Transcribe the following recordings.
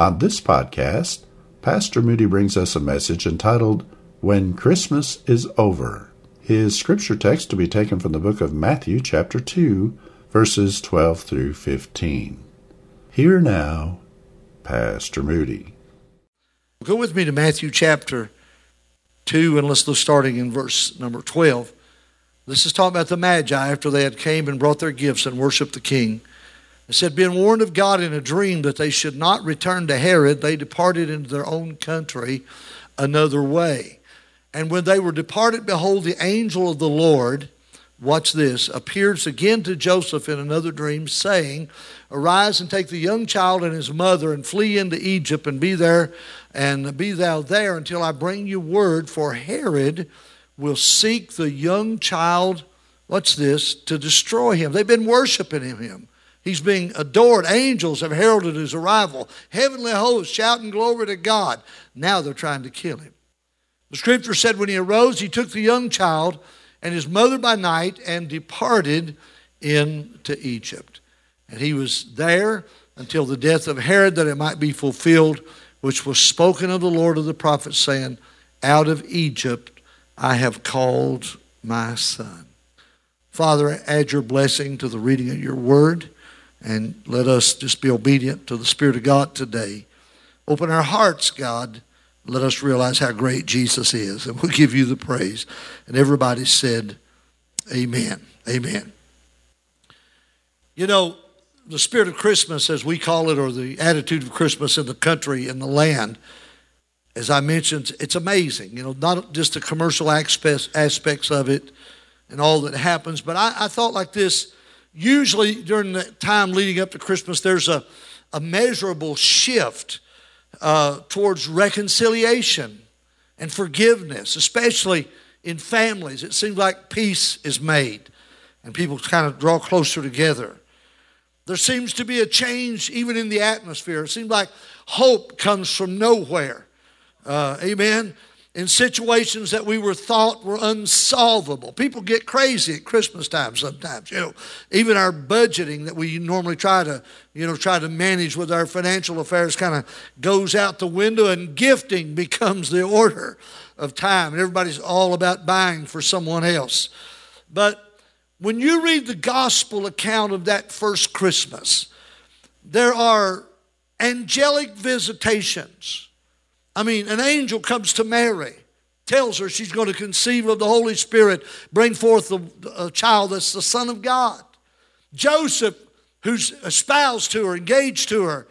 On this podcast, Pastor Moody brings us a message entitled When Christmas is Over. His scripture text to be taken from the book of Matthew, chapter 2, verses 12 through 15. Here now, Pastor Moody. Go with me to Matthew chapter 2, and let's look starting in verse number 12. This is talking about the Magi after they had came and brought their gifts and worshiped the king. It said, Being warned of God in a dream that they should not return to Herod, they departed into their own country another way. And when they were departed, behold, the angel of the Lord, watch this, appears again to Joseph in another dream, saying, Arise and take the young child and his mother and flee into Egypt and be there and be thou there until I bring you word, for Herod will seek the young child, what's this, to destroy him. They've been worshiping him. He's being adored. Angels have heralded his arrival. Heavenly hosts shouting glory to God. Now they're trying to kill him. The scripture said when he arose, he took the young child and his mother by night and departed into Egypt. And he was there until the death of Herod, that it might be fulfilled, which was spoken of the Lord of the prophets, saying, Out of Egypt I have called my son. Father, add your blessing to the reading of your word, and let us just be obedient to the Spirit of God today. Open our hearts, God. Let us realize how great Jesus is, and we'll give you the praise. And everybody said, Amen. Amen. You know, the spirit of Christmas, as we call it, or the attitude of Christmas in the country, in the land, as I mentioned, it's amazing. You know, not just the commercial aspects, of it and all that happens, but I, I thought like this. Usually during the time leading up to Christmas, there's a, a measurable shift uh, towards reconciliation and forgiveness, especially in families. It seems like peace is made and people kind of draw closer together. There seems to be a change even in the atmosphere. It seems like hope comes from nowhere. Uh, amen. In situations that we were thought were unsolvable. People get crazy at Christmas time sometimes. You know, even our budgeting that we normally try to, you know, try to manage with our financial affairs kind of goes out the window and gifting becomes the order of time. And everybody's all about buying for someone else. But when you read the gospel account of that first Christmas, there are angelic visitations. I mean, an angel comes to Mary, tells her she's going to conceive of the Holy Spirit, bring forth a, child that's the Son of God. Joseph, who's espoused to her, engaged to her,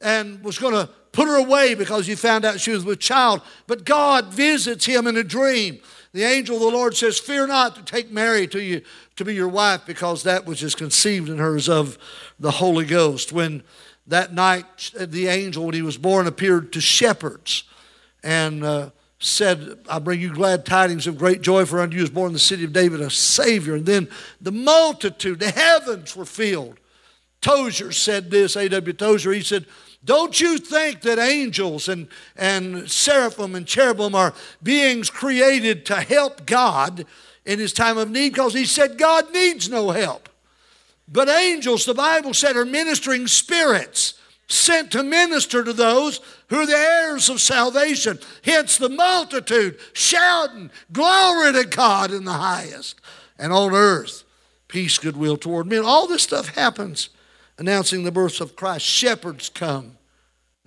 and was going to put her away because he found out she was with child, but God visits him in a dream. The angel of the Lord says, Fear not to take Mary to you to be your wife, because that which is conceived in her is of the Holy Ghost. When that night the angel, when he was born, appeared to shepherds and uh, said, I bring you glad tidings of great joy, for unto you is born in the city of David a Savior. And then the multitude, the heavens were filled. Tozer said this, A.W. Tozer, he said, don't you think that angels and, and seraphim and cherubim are beings created to help God in his time of need? Because he said God needs no help. But angels, the Bible said, are ministering spirits sent to minister to those who are the heirs of salvation. Hence the multitude shouting, Glory to God in the highest, and on earth, peace, goodwill toward men. All this stuff happens announcing the birth of Christ. Shepherds come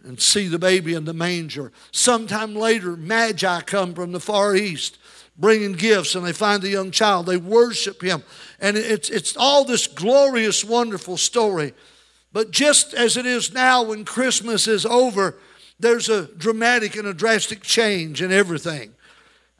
and see the baby in the manger. Sometime later, magi come from the far east bringing gifts and they find the young child. They worship him. And it's, it's all this glorious, wonderful story. But just as it is now when Christmas is over, there's a dramatic and a drastic change in everything.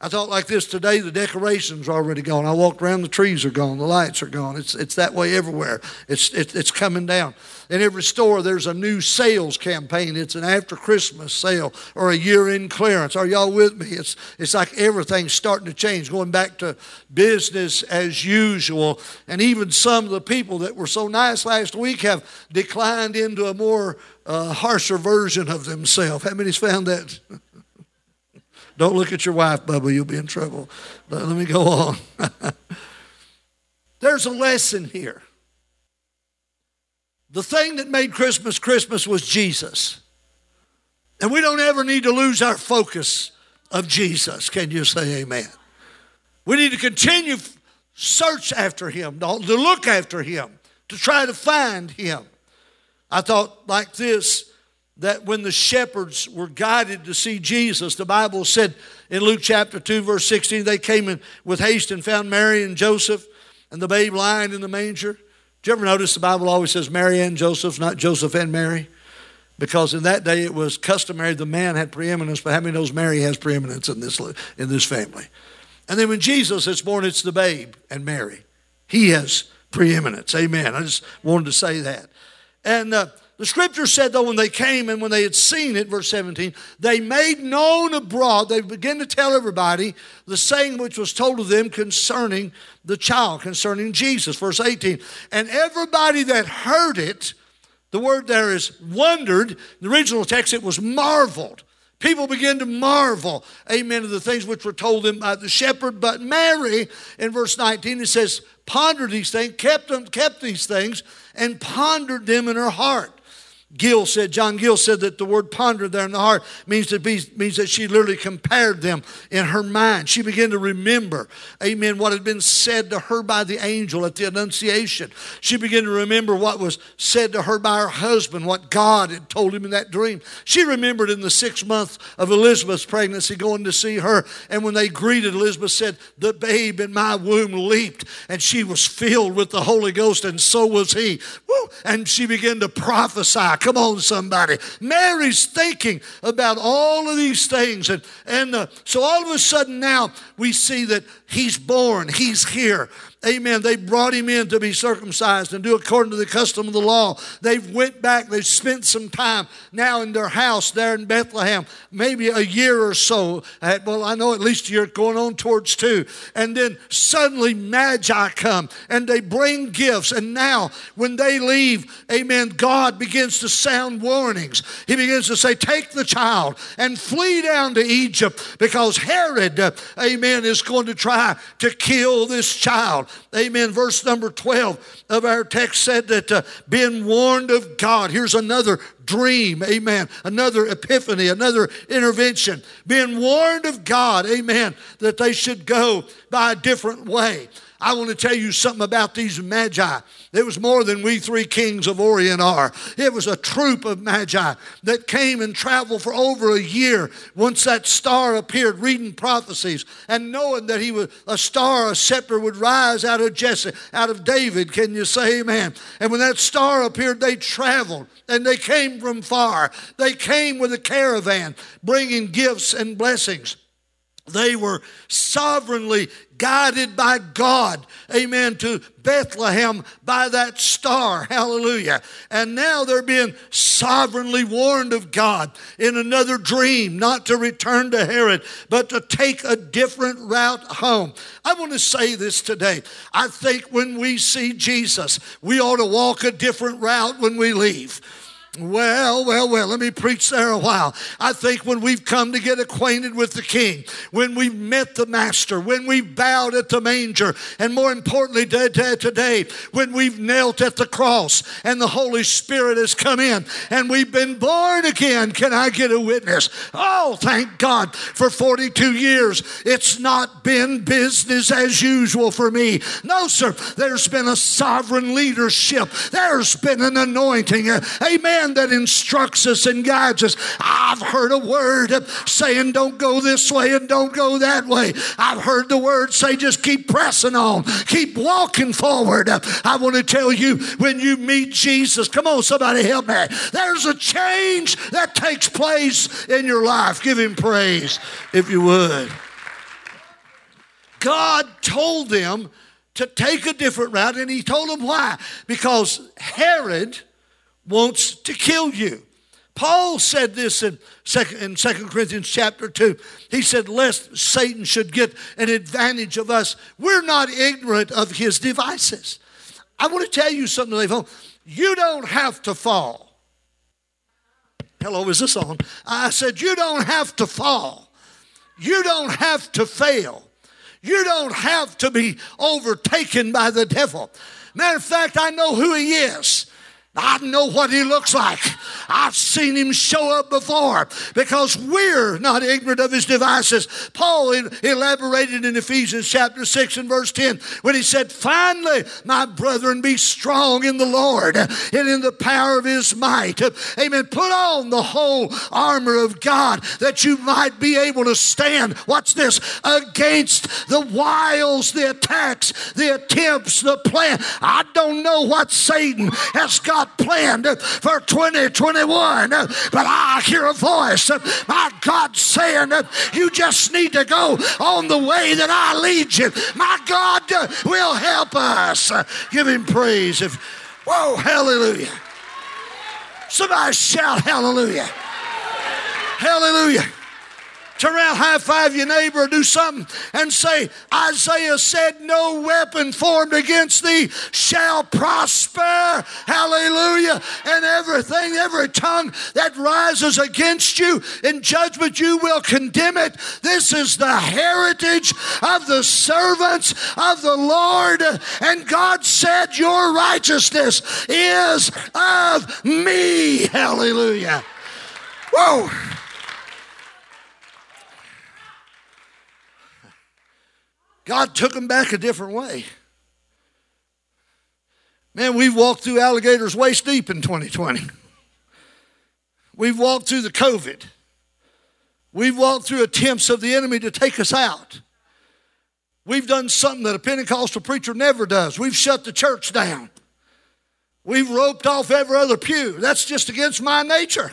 I thought like this today, the decorations are already gone. I walked around, the trees are gone, the lights are gone. It's, it's that way everywhere. It's, it, it's coming down. In every store, there's a new sales campaign. It's an after Christmas sale or a year end clearance. Are y'all with me? It's, it's like everything's starting to change, going back to business as usual. And even some of the people that were so nice last week have declined into a more uh, harsher version of themselves. How many's found that? Don't look at your wife, Bubba, you'll be in trouble. But let me go on. There's a lesson here. The thing that made Christmas Christmas was Jesus. And we don't ever need to lose our focus of Jesus. Can you say amen? We need to continue search after him, to look after him, to try to find him. I thought like this that when the shepherds were guided to see Jesus, the Bible said in Luke chapter 2, verse 16, they came in with haste and found Mary and Joseph and the babe lying in the manger. Did you ever notice the Bible always says Mary and Joseph, not Joseph and Mary? Because in that day it was customary the man had preeminence, but how many knows Mary has preeminence in this, in this family? And then when Jesus is born, it's the babe and Mary. He has preeminence. Amen. I just wanted to say that. And uh, the scripture said, though, when they came and when they had seen it, verse 17, they made known abroad, they began to tell everybody the saying which was told to them concerning the child, concerning Jesus. Verse 18, and everybody that heard it, the word there is wondered. In the original text, it was marveled. People began to marvel, amen, to the things which were told them by the shepherd. But Mary, in verse 19, it says, pondered these things, kept them, kept these things, and pondered them in her heart. Gill said, John Gill said that the word ponder there in the heart means to be means that she literally compared them in her mind. She began to remember, amen, what had been said to her by the angel at the Annunciation. She began to remember what was said to her by her husband, what God had told him in that dream. She remembered in the sixth month of Elizabeth's pregnancy going to see her, and when they greeted, Elizabeth said, The babe in my womb leaped, and she was filled with the Holy Ghost, and so was he. Woo! And she began to prophesy Come on, somebody. Mary's thinking about all of these things. And, and uh, so all of a sudden now we see that he's born, he's here. Amen. They brought him in to be circumcised and do according to the custom of the law. They've went back. They've spent some time now in their house there in Bethlehem, maybe a year or so. Well, I know at least a year going on towards two. And then suddenly Magi come and they bring gifts. And now when they leave, amen, God begins to sound warnings. He begins to say, Take the child and flee down to Egypt because Herod, uh, amen, is going to try to kill this child. Amen. Verse number 12 of our text said that uh, being warned of God, here's another dream, amen, another epiphany, another intervention. Being warned of God, amen, that they should go by a different way. I want to tell you something about these magi. It was more than we three kings of Orient are. It was a troop of magi that came and traveled for over a year once that star appeared, reading prophecies and knowing that he was a star, a scepter would rise out of Jesse, out of David. Can you say amen? And when that star appeared, they traveled and they came from far. They came with a caravan bringing gifts and blessings. They were sovereignly guided by God, amen, to Bethlehem by that star, hallelujah. And now they're being sovereignly warned of God in another dream, not to return to Herod, but to take a different route home. I want to say this today. I think when we see Jesus, we ought to walk a different route when we leave. Well, well, well, let me preach there a while. I think when we've come to get acquainted with the King, when we've met the Master, when we've bowed at the manger, and more importantly today, when we've knelt at the cross and the Holy Spirit has come in and we've been born again, can I get a witness? Oh, thank God for 42 years. It's not been business as usual for me. No, sir. There's been a sovereign leadership, there's been an anointing. Amen that instructs us and guides us. I've heard a word saying, don't go this way and don't go that way. I've heard the word say, just keep pressing on, keep walking forward. I want to tell you, when you meet Jesus, come on, somebody help me. There's a change that takes place in your life. Give him praise if you would. God told them to take a different route, and he told them why. Because Herod wants to kill you. Paul said this in 2, in 2 Corinthians chapter 2. He said, Lest Satan should get an advantage of us, we're not ignorant of his devices. I want to tell you something today, You don't have to fall. Hello, is this on? I said, You don't have to fall. You don't have to fail. You don't have to be overtaken by the devil. Matter of fact, I know who he is. I know what he looks like. I've seen him show up before because we're not ignorant of his devices. Paul elaborated in Ephesians chapter 6 and verse 10 when he said, Finally, my brethren, be strong in the Lord and in the power of his might. Amen. Put on the whole armor of God that you might be able to stand. Watch this against the wiles, the attacks, the attempts, the plan. I don't know what Satan has got planned for 2021. But I hear a voice, my God saying, You just need to go on the way that I lead you. My God will help us. Give him praise. If, whoa, hallelujah. Somebody shout hallelujah. Hallelujah. Turn around, high five your neighbor, do something and say, Isaiah said, No weapon formed against thee shall prosper. Hallelujah. And everything, every tongue that rises against you in judgment, you will condemn it. This is the heritage of the servants of the Lord. And God said, Your righteousness is of me. Hallelujah. Whoa. God took them back a different way. Man, we've walked through alligators waist deep in 2020. We've walked through the COVID. We've walked through attempts of the enemy to take us out. We've done something that a Pentecostal preacher never does. We've shut the church down. We've roped off every other pew. That's just against my nature.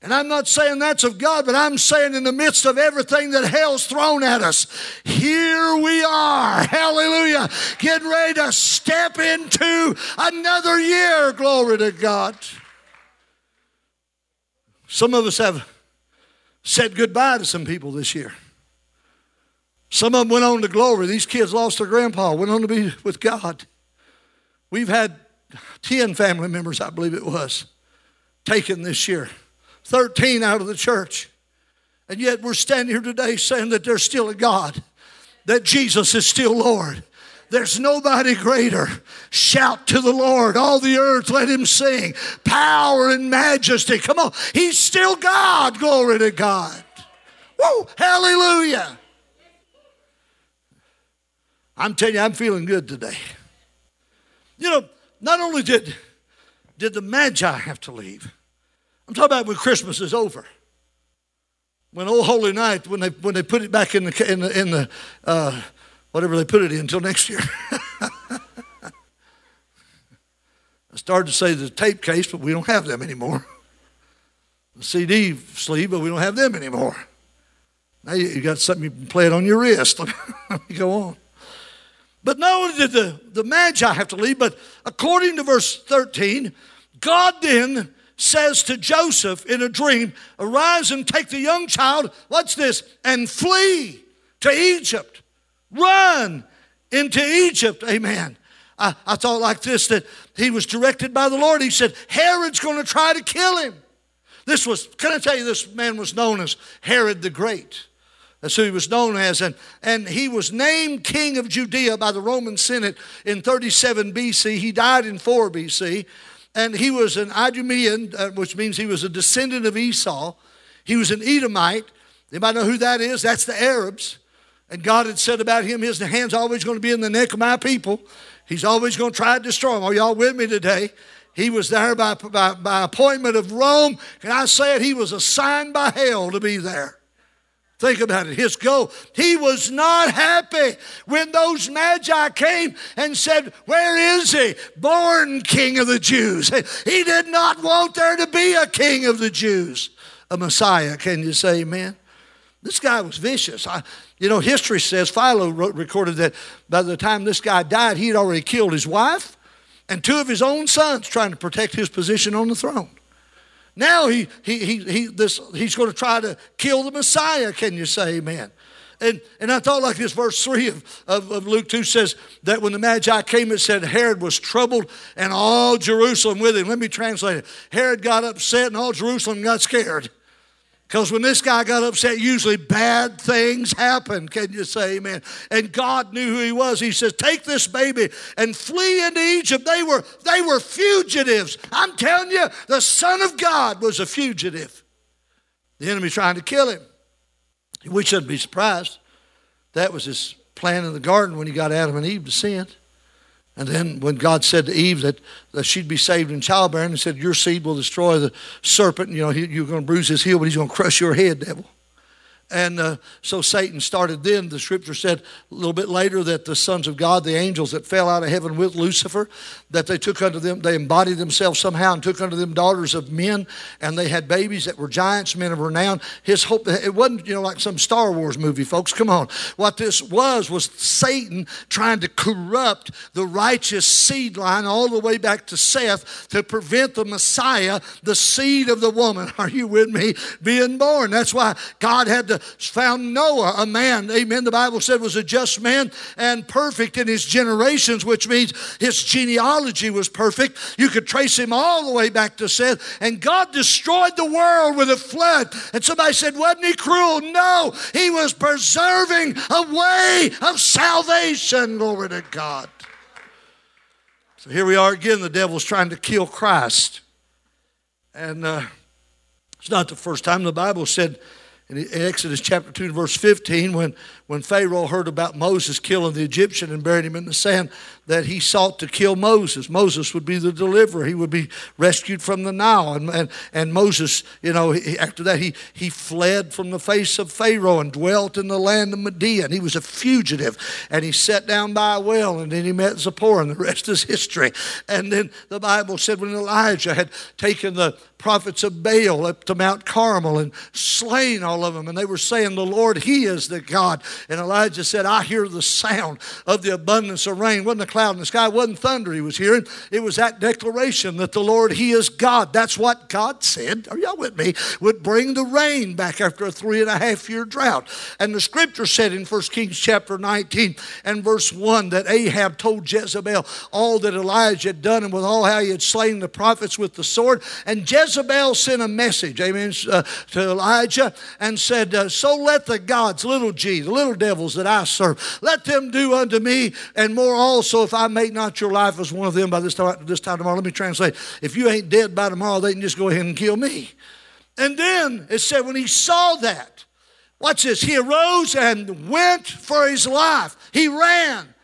And I'm not saying that's of God, but I'm saying in the midst of everything that hell's thrown at us, here we are, hallelujah, getting ready to step into another year. Glory to God. Some of us have said goodbye to some people this year. Some of them went on to glory. These kids lost their grandpa, went on to be with God. We've had 10 family members, I believe it was, taken this year. 13 out of the church. And yet we're standing here today saying that there's still a God, that Jesus is still Lord. There's nobody greater. Shout to the Lord, all the earth, let him sing. Power and majesty. Come on, he's still God. Glory to God. Woo, hallelujah. I'm telling you, I'm feeling good today. You know, not only did, did the Magi have to leave, I'm talking about when Christmas is over. When Old Holy Night, when they, when they put it back in the, in the, in the uh, whatever they put it in until next year. I started to say the tape case, but we don't have them anymore. The CD sleeve, but we don't have them anymore. Now you got something you can play it on your wrist. Go on. But not only did the, the Magi have to leave, but according to verse 13, God then says to Joseph in a dream, Arise and take the young child, what's this, and flee to Egypt. Run into Egypt. Amen. I, I thought like this that he was directed by the Lord. He said, Herod's going to try to kill him. This was, can I tell you, this man was known as Herod the Great. That's who he was known as. And, and he was named king of Judea by the Roman Senate in 37 BC. He died in 4 BC and he was an Idumean, uh, which means he was a descendant of Esau. He was an Edomite. Anybody know who that is? That's the Arabs. And God had said about him, his hand's always going to be in the neck of my people. He's always going to try to destroy them. Are y'all with me today? He was there by, by, by appointment of Rome. Can I say it? He was assigned by hell to be there. Think about it. His goal. He was not happy when those magi came and said, Where is he? Born king of the Jews. He did not want there to be a king of the Jews, a Messiah. Can you say amen? This guy was vicious. I, you know, history says Philo wrote, recorded that by the time this guy died, he had already killed his wife and two of his own sons trying to protect his position on the throne. Now he, he, he, he, this, he's going to try to kill the Messiah. Can you say amen? And, and I thought like this verse 3 of, of, of, Luke 2 says that when the Magi came, it said Herod was troubled and all Jerusalem with him. Let me translate it. Herod got upset and all Jerusalem got scared. Because when this guy got upset, usually bad things happen. Can you say amen? And God knew who he was. He says, Take this baby and flee into Egypt. They were, they were fugitives. I'm telling you, the Son of God was a fugitive. The enemy trying to kill him. We shouldn't be surprised. That was his plan in the garden when he got Adam and Eve to sin. And then when God said to Eve that, that she'd be saved in childbearing, he said, Your seed will destroy the serpent. You know, he, you're going to bruise his heel, but he's going to crush your head, devil. And uh, so Satan started then. The scripture said a little bit later that the sons of God, the angels that fell out of heaven with Lucifer, that they took unto them, they embodied themselves somehow and took unto them daughters of men, and they had babies that were giants, men of renown. His hope, it wasn't, you know, like some Star Wars movie, folks. Come on. What this was, was Satan trying to corrupt the righteous seed line all the way back to Seth to prevent the Messiah, the seed of the woman, are you with me, being born. That's why God had to found Noah, a man, amen, the Bible said was a just man and perfect in his generations, which means his genealogy was perfect. You could trace him all the way back to Seth. And God destroyed the world with a flood. And somebody said, wasn't he cruel? No, he was preserving a way of salvation. Glory to God. So here we are again. The devil's trying to kill Christ. And uh, it's not the first time the Bible said in Exodus chapter 2, verse 15, when, when Pharaoh heard about Moses killing the Egyptian and buried him in the sand, that he sought to kill Moses. Moses would be the deliverer. He would be rescued from the Nile. And, and, and Moses, you know, he, after that, he, he fled from the face of Pharaoh and dwelt in the land of Midian. He was a fugitive. And he sat down by a well, and then he met Zipporah, and the rest is history. And then the Bible said when Elijah had taken the prophets of Baal up to Mount Carmel and slain all of them, and they were saying, The Lord, He is the God. And Elijah said, I hear the sound of the abundance of rain. Wasn't a cloud in the sky. It wasn't thunder he was hearing. It was that declaration that the Lord, He is God. That's what God said. Are y'all with me? Would bring the rain back after a three and a half year drought. And the scripture said in 1 Kings chapter 19 and verse 1 that Ahab told Jezebel all that Elijah had done and with all how he had slain the prophets with the sword. And Jezebel sent a message, amen, uh, to Elijah and said, uh, So let the gods, little g, the little devils that I serve, let them do unto me and more also if I make not your life as one of them by this time, this time tomorrow, let me translate. If you ain't dead by tomorrow, they can just go ahead and kill me. And then it said, when he saw that, watch this, he arose and went for his life. He ran.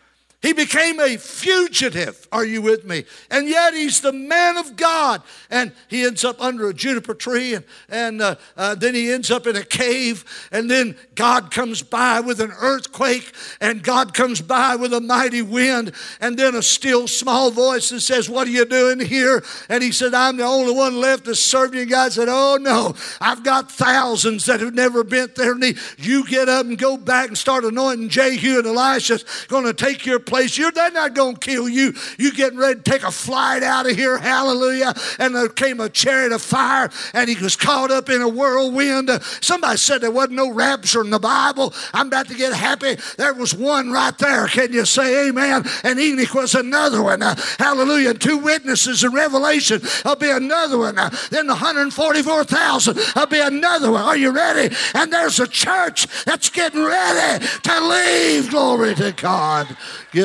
He became a fugitive. Are you with me? And yet he's the man of God. And he ends up under a juniper tree, and, and uh, uh, then he ends up in a cave. And then God comes by with an earthquake, and God comes by with a mighty wind, and then a still small voice that says, What are you doing here? And he said, I'm the only one left to serve you. And God said, Oh no, I've got thousands that have never bent their knee. You get up and go back and start anointing Jehu and Elisha's going to take your place place. You're, they're not going to kill you. You getting ready to take a flight out of here. Hallelujah. And there came a chariot of fire and he was caught up in a whirlwind. Somebody said there wasn't no rapture in the Bible. I'm about to get happy. There was one right there. Can you say amen? And Enoch was another one. Hallelujah. And two witnesses in Revelation. There'll be another one. Then the 144,000. There'll be another one. Are you ready? And there's a church that's getting ready to leave. Glory to God.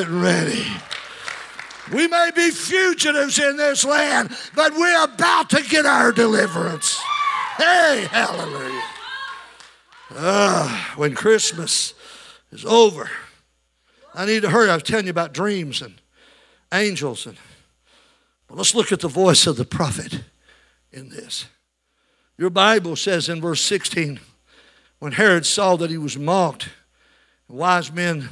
Ready. We may be fugitives in this land, but we're about to get our deliverance. Hey, hallelujah. Uh, when Christmas is over, I need to hurry. I was telling you about dreams and angels. And, but let's look at the voice of the prophet in this. Your Bible says in verse 16, when Herod saw that he was mocked, wise men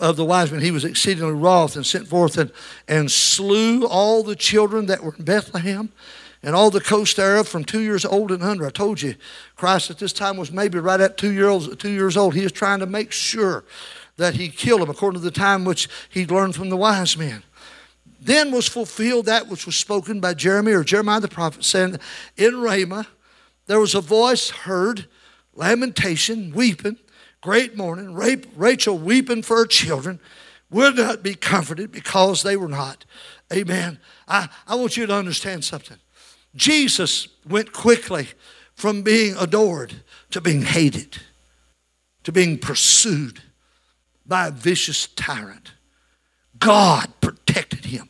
of the wise men, he was exceedingly wroth and sent forth and, and slew all the children that were in Bethlehem and all the coast thereof from two years old and under. I told you, Christ at this time was maybe right at two, two years old. He was trying to make sure that he killed him according to the time which he'd learned from the wise men. Then was fulfilled that which was spoken by Jeremiah or Jeremiah the prophet, saying, In Ramah there was a voice heard, lamentation, weeping, great mourning, Rachel weeping for her children, would not be comforted because they were not. Amen. I, I want you to understand something. Jesus went quickly from being adored to being hated, to being pursued by a vicious tyrant. God protected him.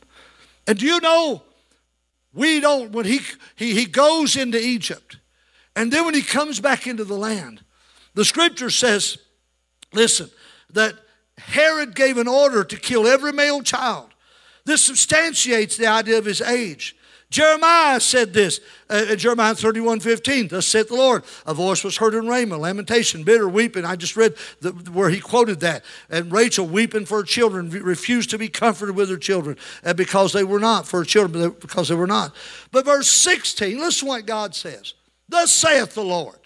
And do you know, we don't, when he, he, he goes into Egypt, and then when he comes back into the land, the scripture says, listen, that Herod gave an order to kill every male child. This substantiates the idea of his age. Jeremiah said this, uh, Jeremiah 31 15, thus saith the Lord. A voice was heard in Ramah, lamentation, bitter weeping. I just read the, where he quoted that. And Rachel weeping for her children, refused to be comforted with her children and because they were not, for her children, because they were not. But verse 16, listen what God says. Thus saith the Lord,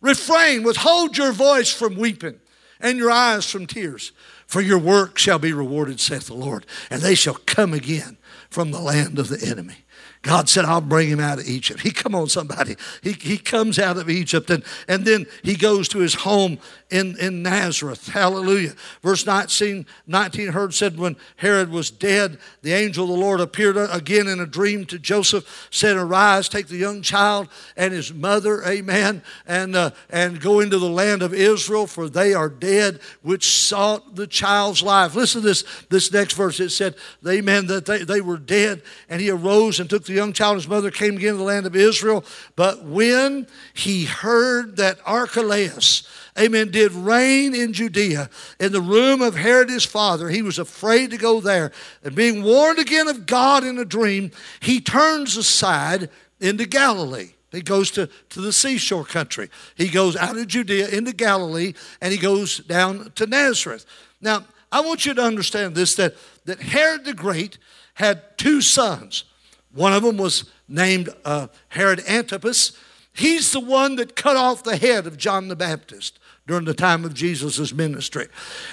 refrain, withhold your voice from weeping and your eyes from tears. For your work shall be rewarded, saith the Lord, and they shall come again from the land of the enemy. God said, I'll bring him out of Egypt. He, come on, somebody. He, he comes out of Egypt and, and then he goes to his home in, in Nazareth. Hallelujah. Verse 19, 19 heard said, when Herod was dead, the angel of the Lord appeared again in a dream to Joseph, said, Arise, take the young child and his mother, amen, and, uh, and go into the land of Israel, for they are dead, which sought the child's life. Listen to this, this next verse. It said, Amen, that they, they were dead, and he arose and took the young child and his mother, came again to the land of Israel. But when he heard that Archelaus, amen, did reign in Judea in the room of Herod his father. He was afraid to go there. And being warned again of God in a dream, he turns aside into Galilee. He goes to, to the seashore country. He goes out of Judea into Galilee and he goes down to Nazareth. Now, I want you to understand this that, that Herod the Great had two sons. One of them was named uh, Herod Antipas. He's the one that cut off the head of John the Baptist during the time of Jesus' ministry.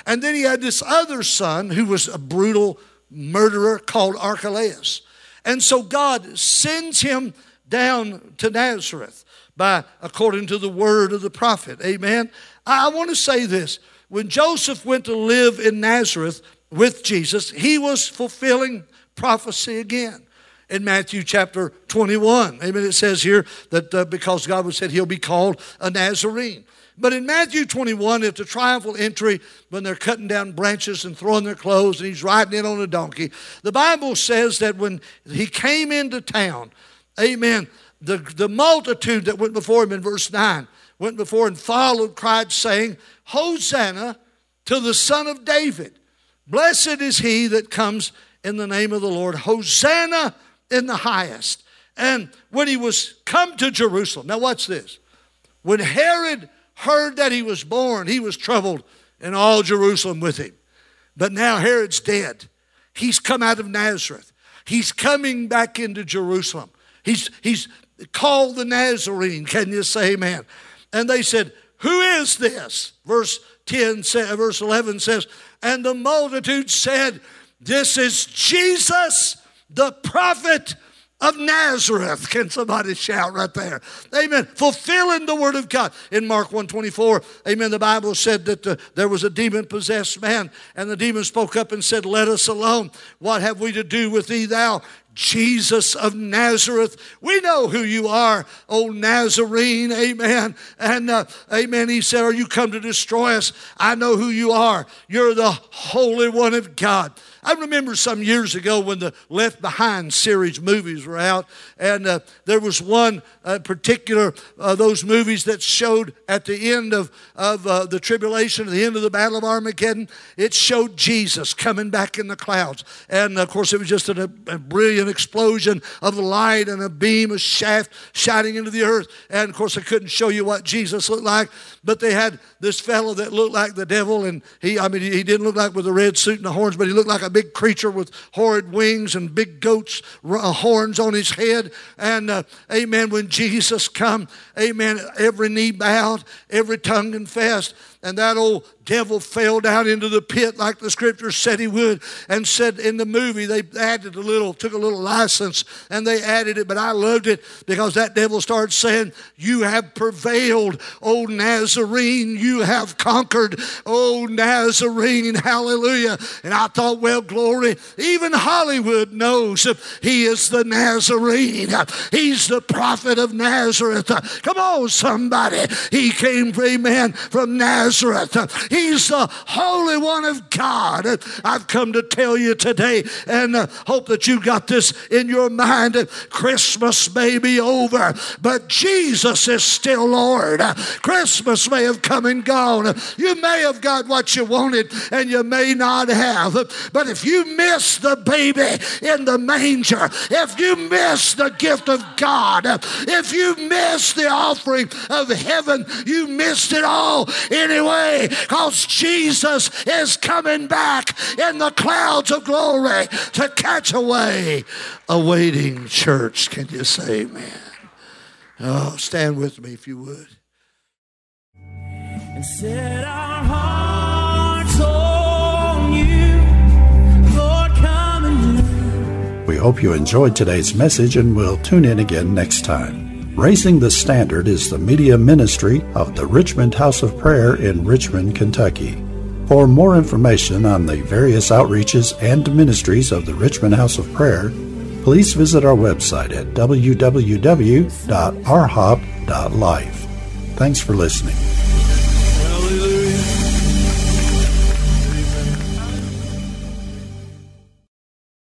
And then he had this other son who was a brutal murderer called Archelaus. And so God sends him down to Nazareth by according to the word of the prophet. Amen. I want to say this. When Joseph went to live in Nazareth with Jesus, he was fulfilling prophecy again in Matthew chapter 21. Amen. It says here that uh, because God was said he'll be called a Nazarene. But in Matthew 21, at the triumphal entry, when they're cutting down branches and throwing their clothes, and he's riding in on a donkey, the Bible says that when he came into town, amen, the, the multitude that went before him in verse 9 went before and followed, cried, saying, Hosanna to the Son of David. Blessed is he that comes in the name of the Lord. Hosanna in the highest. And when he was come to Jerusalem, now watch this. When Herod heard that he was born, he was troubled, and all Jerusalem with him. But now Herod's dead. He's come out of Nazareth. He's coming back into Jerusalem. He's, he's called the Nazarene. Can you say amen? And they said, Who is this? Verse 10, verse 11 says, And the multitude said, This is Jesus, the prophet of Nazareth. Can somebody shout right there? Amen. Fulfilling the word of God. In Mark 124, amen, the Bible said that uh, there was a demon possessed man, and the demon spoke up and said, Let us alone. What have we to do with thee, thou Jesus of Nazareth. We know who you are, oh Nazarene. Amen. And uh, amen. He said, Are you come to destroy us? I know who you are. You're the Holy One of God. I remember some years ago when the Left Behind series movies were out, and uh, there was one uh, particular, uh, those movies that showed at the end of, of uh, the tribulation, at the end of the Battle of Armageddon, it showed Jesus coming back in the clouds. And of course, it was just a, a brilliant explosion of light and a beam, a shaft shining into the earth. And of course, I couldn't show you what Jesus looked like, but they had this fellow that looked like the devil, and he, I mean, he didn't look like with a red suit and the horns, but he looked like a big creature with horrid wings and big goats uh, horns on his head. And uh, amen, when Jesus come, amen, every knee bowed, every tongue confessed and that old devil fell down into the pit like the scripture said he would and said in the movie they added a little took a little license and they added it but i loved it because that devil started saying you have prevailed o nazarene you have conquered o nazarene hallelujah. And i thought well glory even hollywood knows he is the nazarene. He's the prophet of nazareth. Come on somebody. He came amen from nazareth Nazareth. He's the Holy One of God. I've come to tell you today and uh, hope that you got this in your mind. Christmas may be over, but Jesus is still Lord. Christmas may have come and gone. You may have got what you wanted and you may not have. But if you miss the baby in the manger, if you miss the gift of God, if you miss the offering of heaven, you missed it all anyway away because Jesus is coming back in the clouds of glory to catch away a waiting church. Can you say amen? Oh, stand with me if you would. And set our hearts on you, Lord, come and We hope you enjoyed today's message and we'll tune in again next time. Raising the Standard is the media ministry of the Richmond House of Prayer in Richmond, Kentucky. For more information on the various outreaches and ministries of the Richmond House of Prayer, please visit our website at www.rhop.life. Thanks for listening.